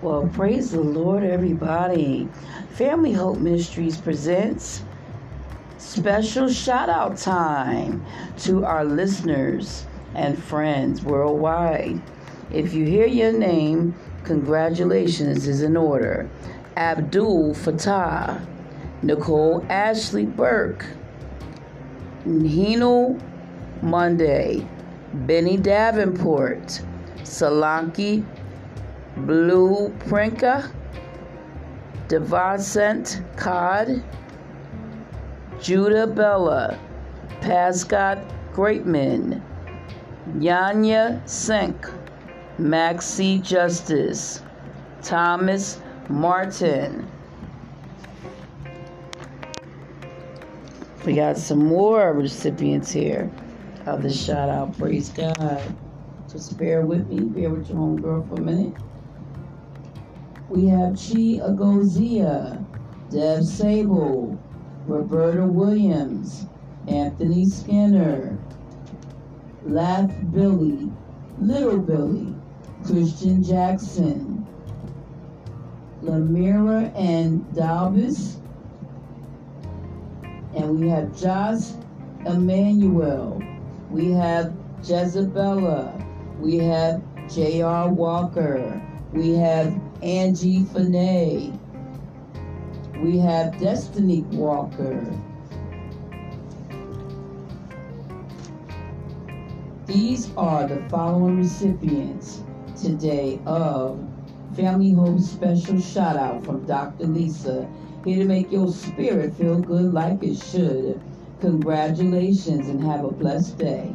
Well, praise the Lord, everybody. Family Hope Ministries presents special shout out time to our listeners and friends worldwide. If you hear your name, congratulations is in order. Abdul Fatah, Nicole Ashley Burke, Hino Monday, Benny Davenport, Solanki Blue Prinka, Devacent Cod, Judah Bella, Pascott Greatman, Yanya Sink, Maxie Justice, Thomas Martin. We got some more recipients here of the shout out. Praise God. Just bear with me, bear with your homegirl for a minute. We have Chi Agozia, Deb Sable, Roberta Williams, Anthony Skinner, Laugh Billy, Little Billy, Christian Jackson, Lamira and Dalvis, and we have Josh Emmanuel, we have Jezebella, we have J.R. Walker, we have Angie Finay. We have Destiny Walker. These are the following recipients today of Family Hope Special Shout Out from Dr. Lisa. Here to make your spirit feel good like it should. Congratulations and have a blessed day.